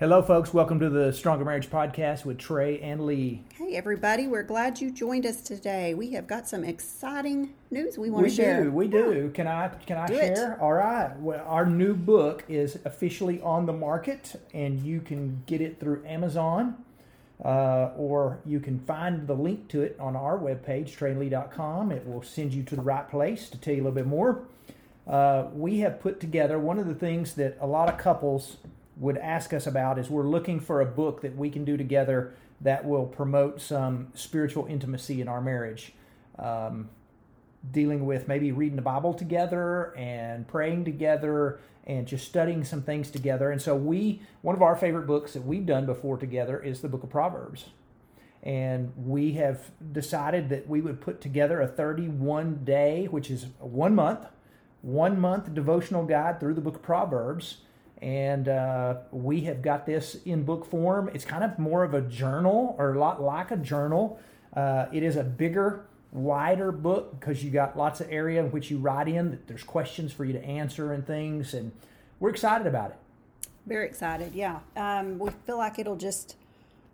Hello, folks. Welcome to the Stronger Marriage Podcast with Trey and Lee. Hey, everybody. We're glad you joined us today. We have got some exciting news we want we to share. We do. We do. Can I? Can I Do it. share? All right. Well, our new book is officially on the market, and you can get it through Amazon, uh, or you can find the link to it on our webpage, treyandlee.com. It will send you to the right place to tell you a little bit more. Uh, we have put together one of the things that a lot of couples would ask us about is we're looking for a book that we can do together that will promote some spiritual intimacy in our marriage. Um, dealing with maybe reading the Bible together and praying together and just studying some things together. And so we one of our favorite books that we've done before together is the book of Proverbs. And we have decided that we would put together a 31 day, which is one month, one month devotional guide through the book of Proverbs. And uh, we have got this in book form. It's kind of more of a journal or a lot like a journal. Uh, it is a bigger, wider book because you got lots of area in which you write in. There's questions for you to answer and things, and we're excited about it. Very excited, yeah. Um, we feel like it'll just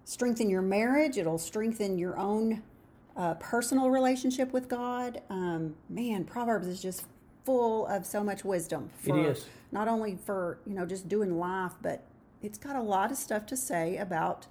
strengthen your marriage, it'll strengthen your own uh, personal relationship with God. Um, man, Proverbs is just full of so much wisdom. For, is. Not only for, you know, just doing life, but it's got a lot of stuff to say about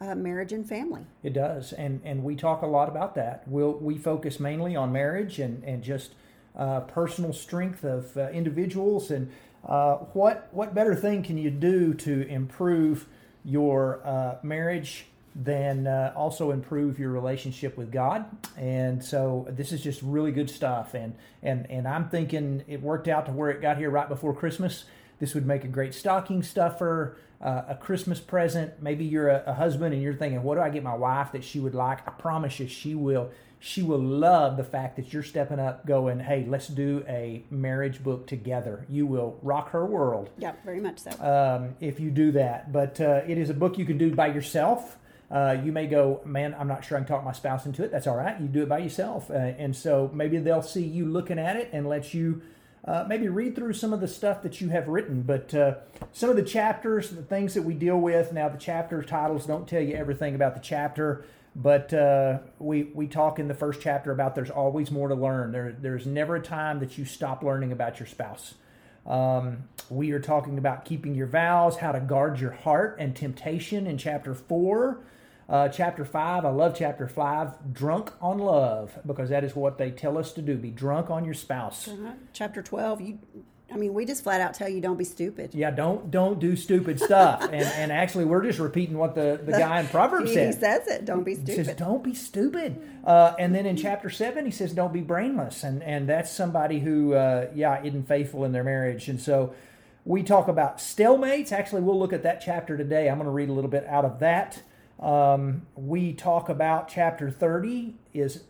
uh, marriage and family. It does, and and we talk a lot about that. We'll we focus mainly on marriage and and just uh, personal strength of uh, individuals and uh, what what better thing can you do to improve your uh, marriage than uh, also improve your relationship with God. And so this is just really good stuff. And and and I'm thinking it worked out to where it got here right before Christmas. This would make a great stocking stuffer, uh, a Christmas present. Maybe you're a, a husband and you're thinking, what do I get my wife that she would like? I promise you, she will. She will love the fact that you're stepping up, going, "Hey, let's do a marriage book together." You will rock her world Yeah, very much so. um, if you do that. But uh, it is a book you can do by yourself. Uh, you may go, man, I'm not sure I can talk my spouse into it. That's all right. You do it by yourself. Uh, and so maybe they'll see you looking at it and let you uh, maybe read through some of the stuff that you have written. But uh, some of the chapters, the things that we deal with, now the chapter titles don't tell you everything about the chapter. But uh, we, we talk in the first chapter about there's always more to learn. There, there's never a time that you stop learning about your spouse. Um, we are talking about keeping your vows, how to guard your heart and temptation in chapter four. Uh, chapter five, I love chapter five, drunk on love, because that is what they tell us to do be drunk on your spouse. Uh-huh. Chapter 12, you I mean, we just flat out tell you don't be stupid. Yeah, don't don't do stupid stuff. and and actually, we're just repeating what the, the guy in Proverbs says. He said. says it, don't be stupid. He says, "Don't be stupid." Uh, and then in chapter seven, he says, "Don't be brainless." And and that's somebody who, uh, yeah, isn't faithful in their marriage. And so, we talk about stalemates. Actually, we'll look at that chapter today. I'm going to read a little bit out of that. Um, we talk about chapter thirty is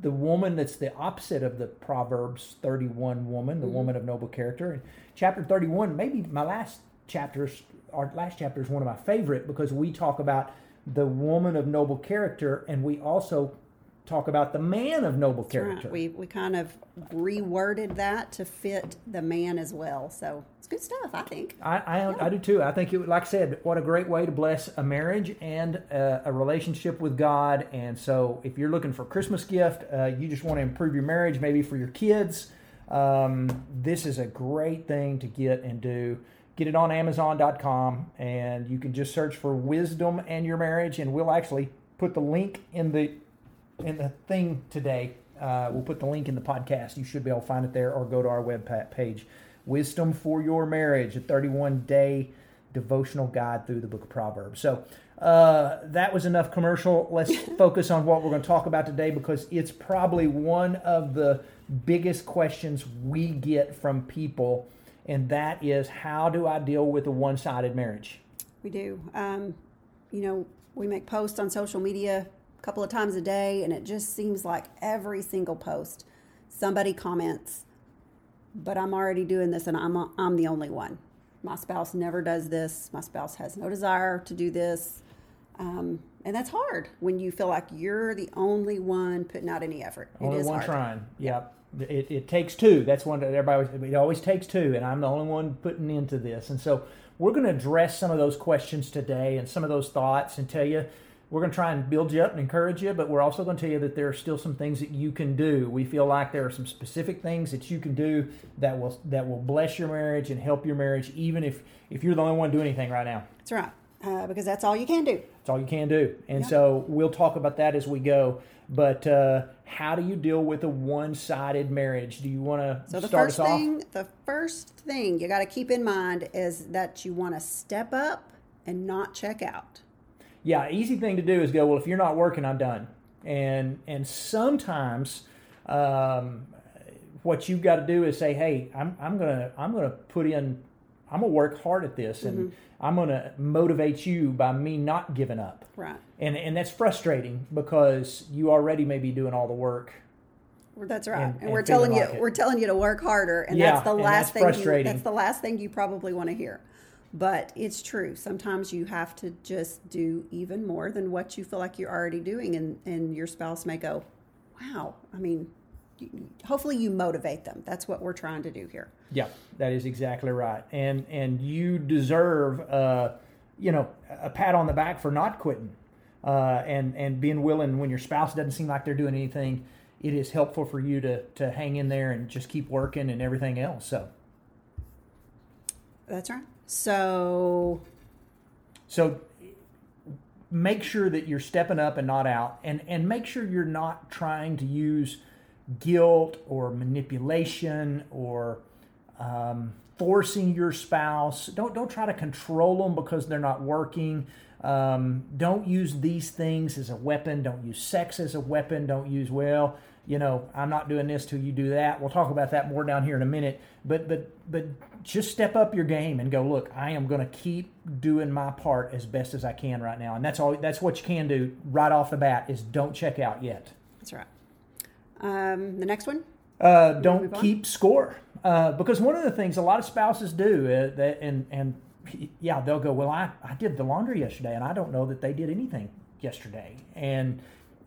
the woman that's the opposite of the Proverbs 31 woman, the woman of noble character. And chapter 31, maybe my last chapters, our last chapter is one of my favorite because we talk about the woman of noble character and we also talk about the man of noble character. Right. We, we kind of reworded that to fit the man as well. So it's good stuff, I think. I, I, I do too. I think, it, like I said, what a great way to bless a marriage and a, a relationship with God. And so, if you're looking for a Christmas gift, uh, you just want to improve your marriage, maybe for your kids, um, this is a great thing to get and do. Get it on Amazon.com, and you can just search for "Wisdom and Your Marriage," and we'll actually put the link in the in the thing today. Uh, we'll put the link in the podcast. You should be able to find it there, or go to our web page. Wisdom for Your Marriage, a 31 day devotional guide through the book of Proverbs. So uh, that was enough commercial. Let's focus on what we're going to talk about today because it's probably one of the biggest questions we get from people, and that is how do I deal with a one sided marriage? We do. Um, you know, we make posts on social media a couple of times a day, and it just seems like every single post somebody comments, but I'm already doing this and I'm, I'm the only one. My spouse never does this. My spouse has no desire to do this. Um, and that's hard when you feel like you're the only one putting out any effort. Only it is one hard. trying. Yep. It, it takes two. That's one that everybody it always takes two, and I'm the only one putting into this. And so we're going to address some of those questions today and some of those thoughts and tell you we're going to try and build you up and encourage you, but we're also going to tell you that there are still some things that you can do. We feel like there are some specific things that you can do that will that will bless your marriage and help your marriage, even if if you're the only one doing anything right now. That's right, uh, because that's all you can do. That's all you can do, and so we'll talk about that as we go. But uh, how do you deal with a one-sided marriage? Do you want to So the start first us off? thing, the first thing you got to keep in mind is that you want to step up and not check out. Yeah, easy thing to do is go. Well, if you're not working, I'm done. And and sometimes, um, what you've got to do is say, hey, I'm I'm gonna I'm gonna put in, I'm gonna work hard at this, and I'm gonna motivate you by me not giving up. Right. And and that's frustrating because you already may be doing all the work. That's right. And- And, and we're telling you it. we're telling you to work harder and Yeah, that's the last that's thing you, that's the last thing you probably want to hear. But it's true. Sometimes you have to just do even more than what you feel like you're already doing and and your spouse may go, "Wow." I mean, hopefully you motivate them. That's what we're trying to do here. Yeah, that is exactly right. And and you deserve, uh, you know, a pat on the back for not quitting, uh, and and being willing when your spouse doesn't seem like they're doing anything. It is helpful for you to to hang in there and just keep working and everything else. So That's right. So, so make sure that you're stepping up and not out, and and make sure you're not trying to use guilt or manipulation or um, forcing your spouse. Don't don't try to control them because they're not working. Um, don't use these things as a weapon. Don't use sex as a weapon. Don't use well. You know, I'm not doing this till you do that. We'll talk about that more down here in a minute. But but but just step up your game and go. Look, I am going to keep doing my part as best as I can right now, and that's all. That's what you can do right off the bat. Is don't check out yet. that's right. Um, the next one? Uh, don't on? keep score uh, because one of the things a lot of spouses do uh, that and and yeah they'll go well I, I did the laundry yesterday and I don't know that they did anything yesterday and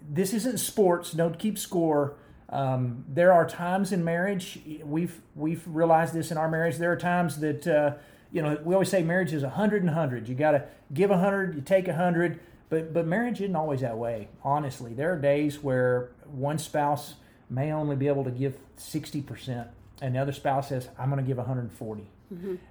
this isn't sports. Don't keep score. Um, there are times in marriage we've we've realized this in our marriage there are times that uh, you know we always say marriage is a hundred and hundred. You got to give a hundred you take a hundred. But but marriage isn't always that way honestly. There are days where one spouse may only be able to give 60% and the other spouse says i'm going to give 140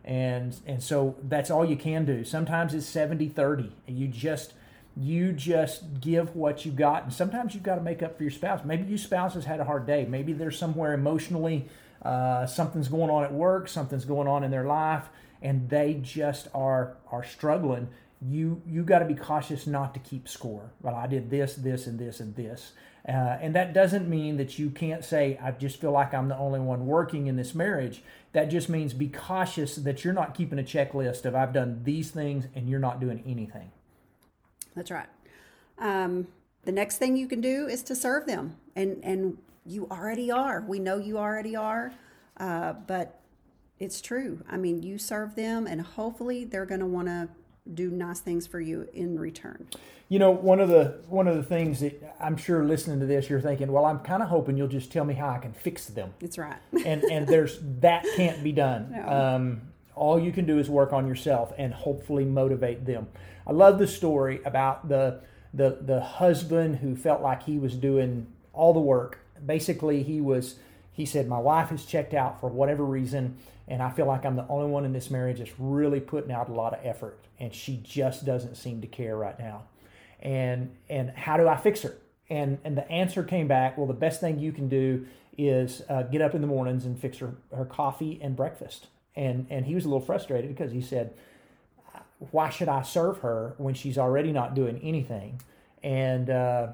and and so that's all you can do. Sometimes it's 70 30 and you just you just give what you got. And sometimes you've got to make up for your spouse. Maybe your spouse has had a hard day. Maybe they're somewhere emotionally uh, something's going on at work something's going on in their life and they just are are struggling. You you got to be cautious not to keep score. Well i did this this and this and this. Uh, and that doesn't mean that you can't say i just feel like i'm the only one working in this marriage. That just means be cautious that you're not keeping a checklist of i've done these things and you're not doing anything That's right. Um, the next thing you can do is to serve them, and and you already are. We know you already are, uh, but it's true. I mean, you serve them, and hopefully they're going to want to do nice things for you in return. you know one of the one of the things that i'm sure listening to this you're thinking well i'm kind of hoping you'll just tell me how i can fix them That's right. and and there's that can't be done. No. Um, all you can do is work on yourself and hopefully motivate them. I love the story about the the the husband who felt like he was doing all the work. Basically, he was he said, "My wife has checked out for whatever reason, and I feel like I'm the only one in this marriage that's really putting out a lot of effort, and she just doesn't seem to care right now." And and how do I fix her? And and the answer came back. Well, the best thing you can do is uh, get up in the mornings and fix her, her coffee and breakfast. And and he was a little frustrated because he said, "Why should I serve her when she's already not doing anything?" And uh,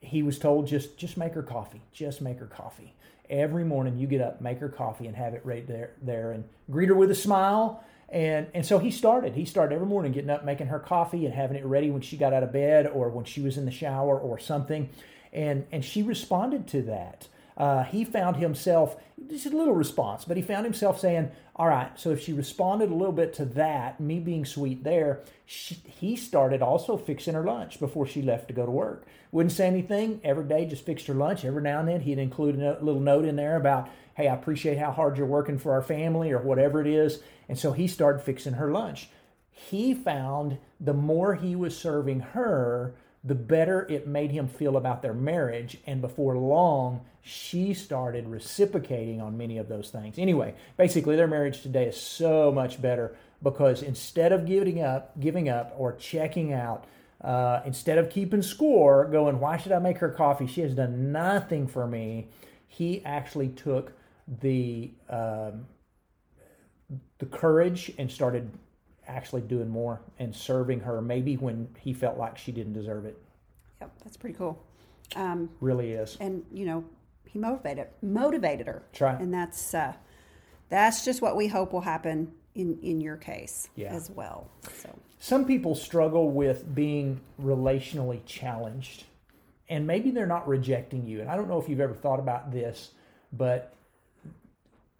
he was told, "Just just make her coffee. Just make her coffee." Every morning you get up, make her coffee, and have it right there, there, and greet her with a smile. And and so he started. He started every morning getting up, making her coffee, and having it ready when she got out of bed or when she was in the shower or something. And and she responded to that. Uh, he found himself just a little response, but he found himself saying, "All right." So if she responded a little bit to that, me being sweet there, she, he started also fixing her lunch before she left to go to work. Wouldn't say anything every day, just fixed her lunch. Every now and then, he'd include a little note in there about, "Hey, I appreciate how hard you're working for our family," or whatever it is. And so he started fixing her lunch. He found the more he was serving her, the better it made him feel about their marriage. And before long, she started reciprocating on many of those things. Anyway, basically, their marriage today is so much better because instead of giving up, giving up, or checking out, uh, instead of keeping score, going, "Why should I make her coffee? She has done nothing for me." He actually took the um, the courage and started actually doing more and serving her maybe when he felt like she didn't deserve it Yep, that's pretty cool. Um, really is and you know, he motivated motivated her. And that's uh, that's just what we hope will happen in in your case Yeah. as well. So some people struggle with being relationally challenged and maybe they're not rejecting you and i don't know if you've ever thought about this but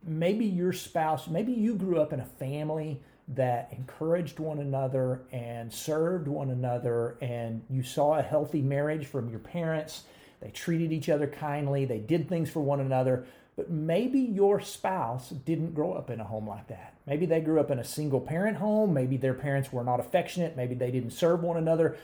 maybe your spouse maybe you grew up in a family that encouraged one another and served one another and you saw a healthy marriage from your parents they treated each other kindly. They did things for one another. But maybe your spouse didn't grow up in a home like that. Maybe they grew up in a single parent home. Maybe their parents were not affectionate. Maybe they didn't serve one another.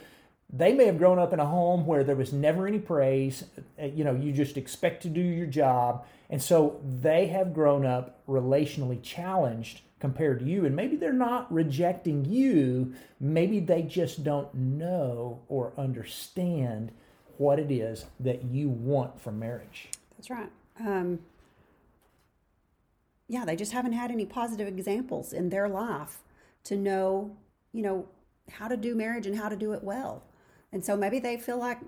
They may have grown up in a home where there was never any praise. Uh, you know you just expect to do your job. And so they have grown up relationally challenged compared to you. And maybe they're not rejecting you. Maybe they just don't know or understand what it is that you want from marriage that's right. Um, yeah, they just haven't had any positive examples in their life to know, you know, how to do marriage and how to do it well. And so maybe they feel like,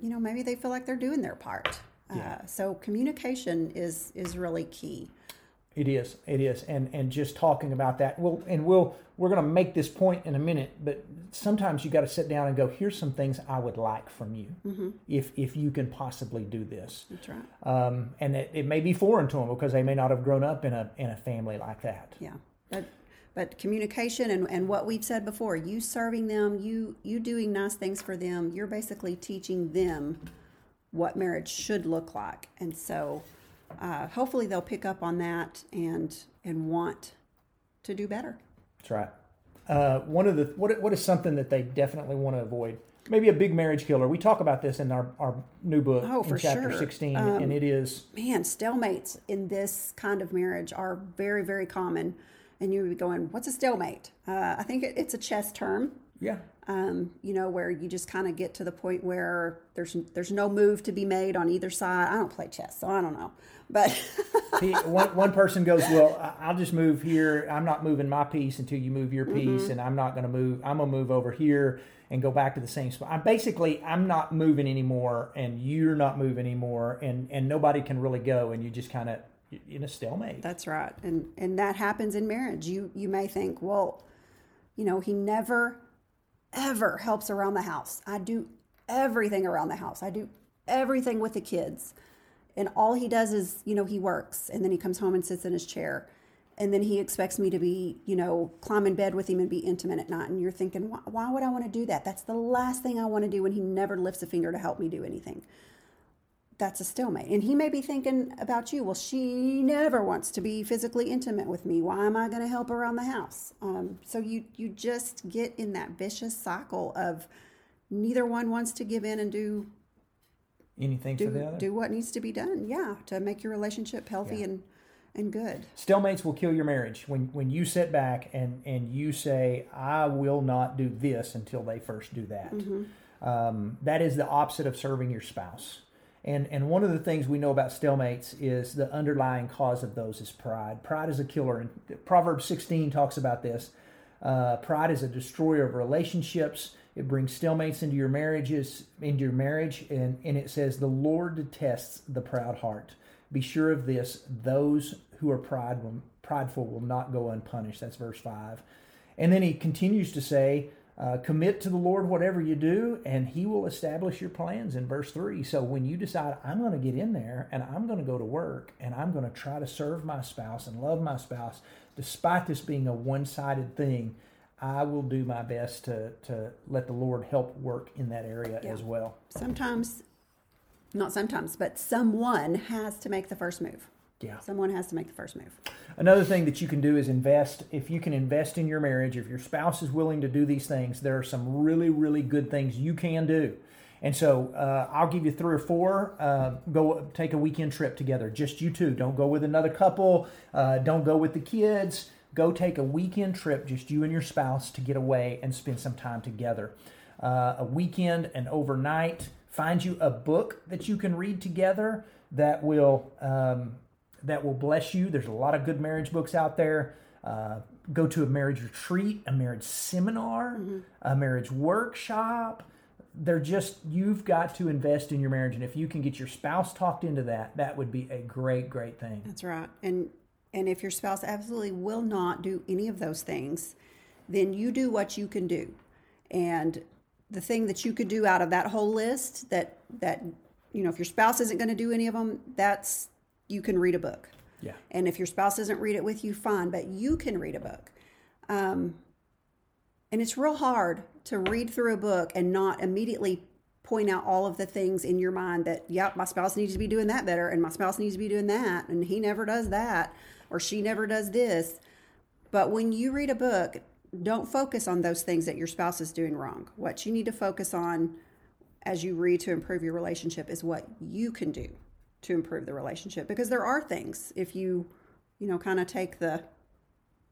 you know, maybe they feel like they're doing their part. Yeah. Uh, so communication is is really key. It is. It is. And and just talking about that. Well, and we'll we're going to make this point in a minute, but sometimes you got to sit down and go, here's some things I would like from you. If if you can possibly do this. That's right. Um, and it, it may be foreign to them because they may not have grown up in a in a family like that. Yeah. But but communication and, and what we've said before, you serving them, you you doing nice things for them, you're basically teaching them what marriage should look like. And so uh, hopefully they'll pick up on that and and want to do better. That's right. Uh, one of the what what is something that they definitely want to avoid? Maybe a big marriage killer. We talk about this in our, our new book Oh, in for chapter sure. sixteen, Um, and it is Man, stalemates in this kind of marriage are very, very common. And you would be going, what's a stalemate? Uh, I think it, it's a chess term. yeah, um, you know, where you just kind of get to the point where there's there's no move to be made on either side. I don't play chess, so I don't know. But See, one, one person goes, Well, I'll just move here. I'm not moving my piece until you move your piece, Mm-hmm. and I'm not going to move. I'm going to move over here and go back to the same spot. I'm basically, I'm not moving anymore, and you're not moving anymore, and, and nobody can really go, and you just kind of in a stalemate. that's right, and and that happens in marriage. You you may think, well, you know, he never ever helps around the house. I do everything around the house. I do everything with the kids. And all he does is, you know, he works and then he comes home and sits in his chair. And then he expects me to be, you know, climb in bed with him and be intimate at night. And you're thinking, why, why would I want to do that? That's the last thing I want to do And he never lifts a finger to help me do anything. That's a stalemate. And he may be thinking about you, well, she never wants to be physically intimate with me. Why am I going to help around the house? Um, so you, you just get in that vicious cycle of neither one wants to give in and do Anything for the other. do what needs to be done. Yeah, to make your relationship healthy and and good. Stalemates will kill your marriage when when you sit back and and you say, "I will not do this until they first do that." Um, that is the opposite of serving your spouse. And and one of the things we know about stalemates is the underlying cause of those is pride. Pride is a killer, and Proverbs sixteen talks about this. Uh, pride is a destroyer of relationships. It brings stalemates into your marriages, into your marriage, and, and it says, The Lord detests the proud heart. Be sure of this, those who are pride prideful will not go unpunished. That's verse 5. And then he continues to say, uh, commit to the Lord whatever you do, and He will establish your plans in verse 3. So when you decide, I'm going to get in there and I'm going to go to work and I'm going to try to serve my spouse and love my spouse, despite this being a one sided thing, I will do my best to, to let the Lord help work in that area Yeah. as well. Sometimes, not sometimes, but someone has to make the first move. Yeah. Someone has to make the first move. Another thing that you can do is invest. If you can invest in your marriage, if your spouse is willing to do these things, there are some really, really good things you can do. And so uh, I'll give you three or four. Uh, go take a weekend trip together, just you two. Don't go with another couple. Uh, don't go with the kids. Go take a weekend trip, just you and your spouse, to get away and spend some time together. Uh, a weekend, an overnight. Find you a book that you can read together that will um, that will bless you. There's a lot of good marriage books out there. Uh, go to a marriage retreat, a marriage seminar, a marriage workshop. They're just, you've got to invest in your marriage. And if you can get your spouse talked into that, that would be a great, great thing. That's right. And and if your spouse absolutely will not do any of those things, then you do what you can do. And the thing that you could do out of that whole list that that you know, if your spouse isn't going to do any of them, that's you can read a book. Yeah. And if your spouse doesn't read it with you, fine, but you can read a book. Um, and it's real hard to read through a book and not immediately point out all of the things in your mind that, yep, my spouse needs to be doing that better, and my spouse needs to be doing that, and he never does that, or she never does this. But when you read a book, don't focus on those things that your spouse is doing wrong. What you need to focus on as you read to improve your relationship is what you can do to improve the relationship because there are things if you you know kind of take the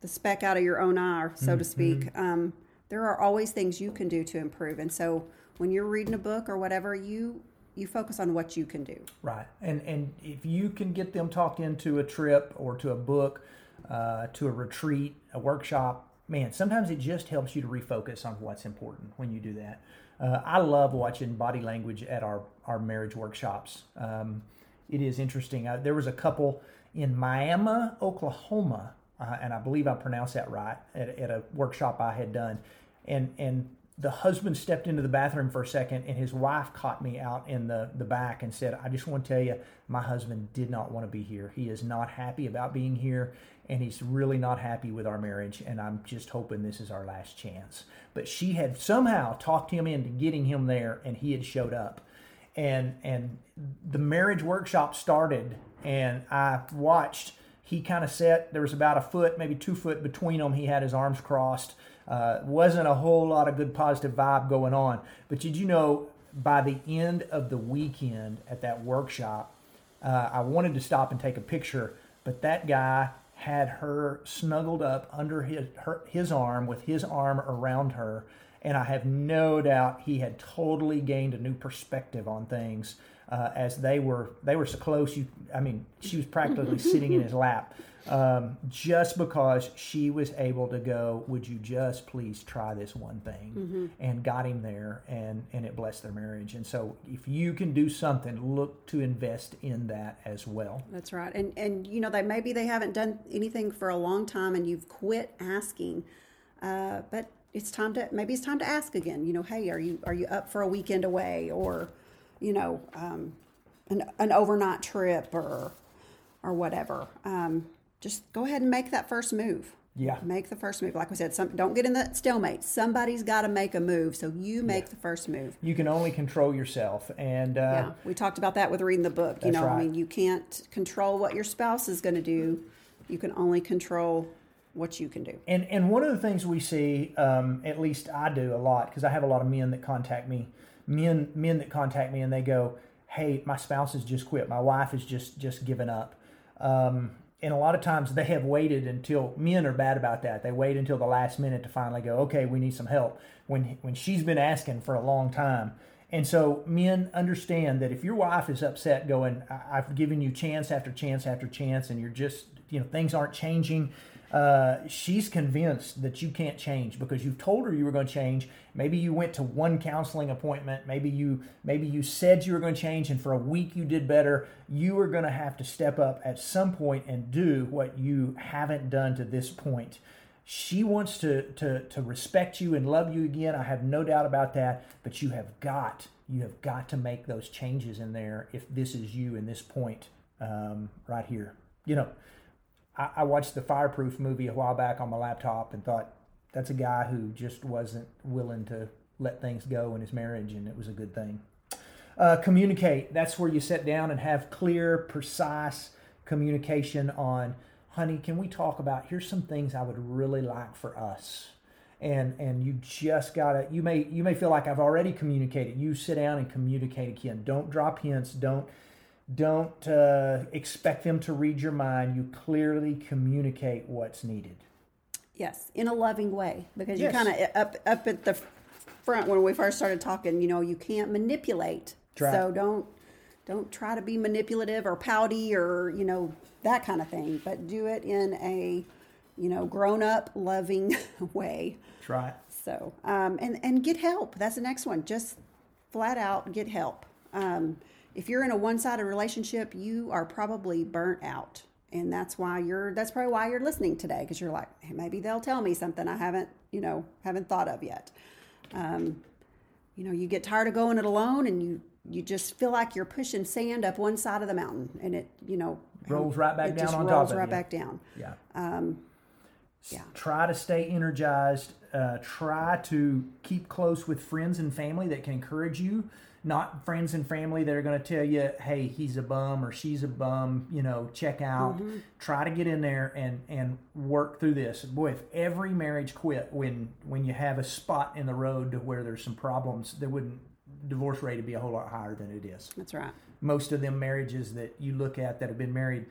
the speck out of your own eye so to speak um, there are always things you can do to improve and so when you're reading a book or whatever you you focus on what you can do Right. And and if you can get them talked into a trip or to a book, uh, to a retreat, a workshop, man, sometimes it just helps you to refocus on what's important when you do that. Uh, I love watching body language at our, our marriage workshops. Um, it is interesting. Uh, there was a couple in Miami, Oklahoma, uh, and I believe I pronounced that right, at, at a workshop I had done. And, and the husband stepped into the bathroom for a second and his wife caught me out in the, the back and said i just want to tell you my husband did not want to be here he is not happy about being here and he's really not happy with our marriage and i'm just hoping this is our last chance but she had somehow talked him into getting him there and he had showed up and and the marriage workshop started and i watched he kind of sat there was about a foot maybe two foot between them he had his arms crossed. Uh, wasn't a whole lot of good positive vibe going on. But did you know by the end of the weekend at that workshop uh, i wanted to stop and take a picture but that guy had her snuggled up under his her, his arm with his arm around her and I have no doubt he had totally gained a new perspective on things uh, as they were they were so close. You, I mean, she was practically sitting in his lap, um, just because she was able to go. Would you just please try this one thing? And got him there, and and it blessed their marriage. And so, if you can do something, look to invest in that as well. That's right. And and you know they maybe they haven't done anything for a long time and you've quit asking. Uh, but it's time to maybe it's time to ask again. You know, hey, are you are you up for a weekend away or you know, um, an an overnight trip or or whatever. Um, just go ahead and make that first move. Yeah. Make the first move. Like we said, some, don't get in that stalemate. Somebody's got to make a move. So you make the first move. You can only control yourself, and uh, Yeah, we talked about that with reading the book. You know, I mean, you can't control what your spouse is going to do. You can only control what you can do. And and one of the things we see, um, at least I do a lot, because I have a lot of men that contact me, men men that contact me, and they go, "Hey, my spouse has just quit. My wife has just just given up." Um, and a lot of times they have waited until men are bad about that. They wait until the last minute to finally go, "Okay, we need some help." When when she's been asking for a long time. And so men understand that if your wife is upset, going, "I've given you chance after chance after chance, and you're just, you know, things aren't changing." Uh, she's convinced that you can't change because you've told her you were going to change. Maybe you went to one counseling appointment. Maybe you maybe you said you were going to change, and for a week you did better. You are going to have to step up at some point and do what you haven't done to this point. she wants to, to, to respect you and love you again. I have no doubt about that. But you have got you have got to make those changes in there if this is you in this point um, right here. You know, I, I watched the Fireproof movie a while back on my laptop and thought that's a guy who just wasn't willing to let things go in his marriage, and it was a good thing. Uh, communicate. That's where you sit down and have clear, precise communication on, honey, can we talk about here's some things I would really like for us. And and you just gotta you may you may feel like I've already communicated. You sit down and communicate again. Don't drop hints. Don't don't uh, expect them to read your mind. You clearly communicate what's needed. Yes, in a loving way, because Yes. you kind of up up at the front when we first started talking. You know, you can't manipulate, so don't don't try to be manipulative or pouty or you know that kind of thing. But do it in a you know grown up, loving way. try. So, um, and and get help. That's the next one. Just flat out get help. Um, if you're in a one-sided relationship, you are probably burnt out, and that's why you're. That's probably why you're listening today because you're like, hey, maybe they'll tell me something I haven't, you know, haven't thought of yet. Um, you know, you get tired of going it alone, and you you just feel like you're pushing sand up one side of the mountain, and it, you know, Rolls right back it down just on rolls top of right you. back down. Yeah. Um, yeah. Try to stay energized. Uh, try to keep close with friends and family that can encourage you. Not friends and family that are going to tell you, "Hey, he's a bum or she's a bum." You know, check out. Mm-hmm. Try to get in there and and work through this. Boy, if every marriage quit when when you have a spot in the road to where there's some problems, there wouldn't divorce rate would be a whole lot higher than it is That's right. most of them marriages that you look at that have been married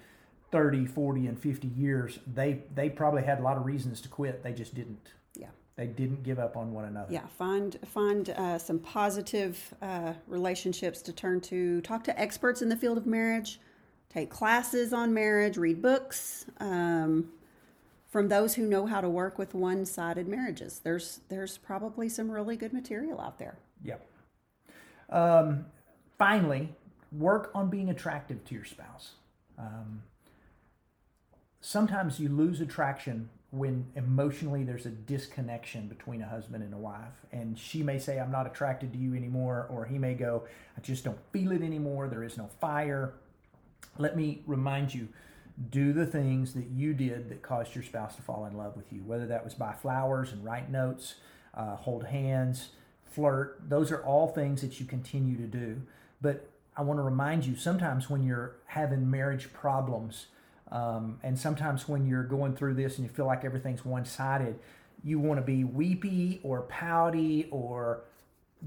30 40 and 50 years they they probably had a lot of reasons to quit they just didn't. They didn't give up on one another Yeah, find find uh, some positive uh, relationships to turn to. Talk to experts in the field of marriage. Take classes on marriage. Read books um, from those who know how to work with one-sided marriages. There's there's probably some really good material out there. Yep. um, finally work on being attractive to your spouse um, sometimes you lose attraction when emotionally there's a disconnection between a husband and a wife. And she may say i'm not attracted to you anymore or he may go i just don't feel it anymore. There is no fire. Let me remind you do the things that you did that caused your spouse to fall in love with you whether that was buy flowers and write notes uh, hold hands flirt. Those are all things that you continue to do. But i want to remind you sometimes when you're having marriage problems um, and sometimes when you're going through this and you feel like everything's one-sided you want to be weepy or pouty or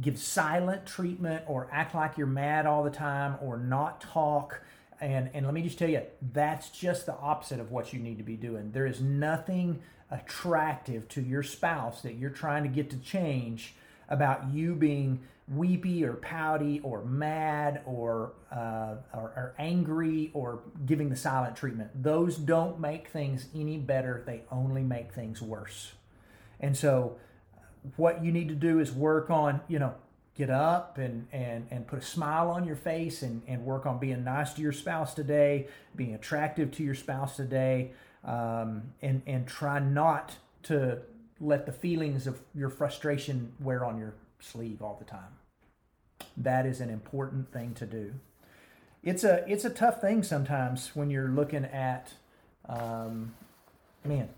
give silent treatment or act like you're mad all the time or not talk. And and let me just tell you that's just the opposite of what you need to be doing. There is nothing attractive to your spouse that you're trying to get to change about you being weepy or pouty or mad or, uh, or or angry or giving the silent treatment. Those don't make things any better. They only make things worse. And so what you need to do is work on, you know, get up and and and put a smile on your face and and work on being nice to your spouse today, being attractive to your spouse today, um, and and try not to let the feelings of your frustration wear on your sleeve all the time. That is an important thing to do. It's a it's a tough thing sometimes when you're looking at, um, man,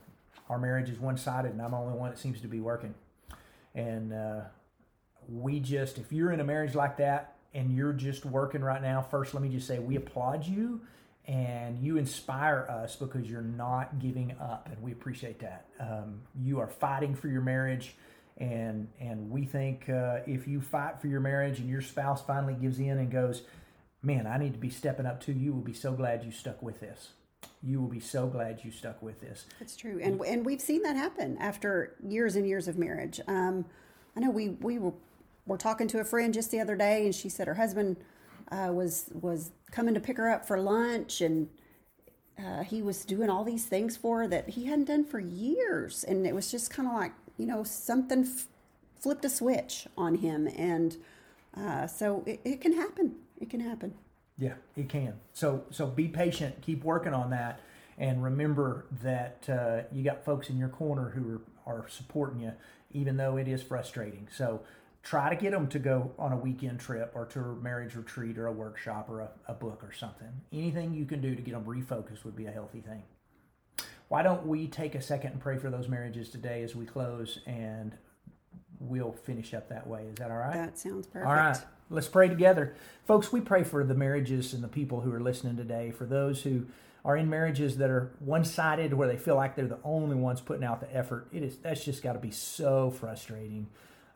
our marriage is one sided and I'm the only one that seems to be working. And uh, we just, if you're in a marriage like that and you're just working right now, first, let me just say we applaud you and you inspire us because you're not giving up. And we appreciate that. Um, you are fighting for your marriage. And, and we think uh, if you fight for your marriage and your spouse finally gives in and goes, man, I need to be stepping up too, you will be so glad you stuck with this. You will be so glad you stuck with this. It's true, and and we've seen that happen after years and years of marriage. Um, I know we we were, were talking to a friend just the other day, and she said her husband uh, was was coming to pick her up for lunch, and uh, he was doing all these things for her that he hadn't done for years, and it was just kind of like you know something f- flipped a switch on him, and uh, so it, it can happen. It can happen. Yeah, it can. So so be patient, keep working on that, And remember that uh, you got folks in your corner who are, are supporting you, even though it is frustrating. So try to get them to go on a weekend trip or to a marriage retreat or a workshop or a, a book or something. Anything you can do to get them refocused would be a healthy thing. Why don't we take a second and pray for those marriages today as we close and we'll finish up that way. Is that all right? That sounds perfect. All right. Let's pray together. Folks, we pray for the marriages and the people who are listening today, for those who are in marriages that are one-sided where they feel like they're the only ones putting out the effort. It is that's just got to be so frustrating.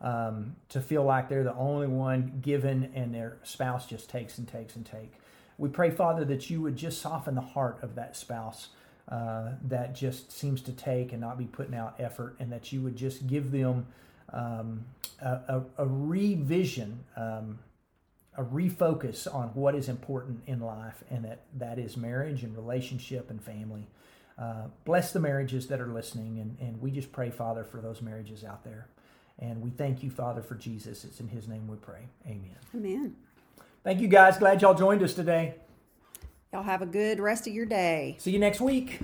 Um, to feel like they're the only one given and their spouse just takes and takes and take. We pray, Father, that you would just soften the heart of that spouse uh, that just seems to take and not be putting out effort, and that you would just give them um, a, a, a, revision, um, a refocus on what is important in life, and that that is marriage and relationship and family. Uh, bless the marriages that are listening, and, and we just pray, Father, for those marriages out there. And we thank you, Father, for Jesus. It's in his name we pray. Amen. Amen. Thank you, guys. Glad y'all joined us today. Y'all have a good rest of your day. See you next week.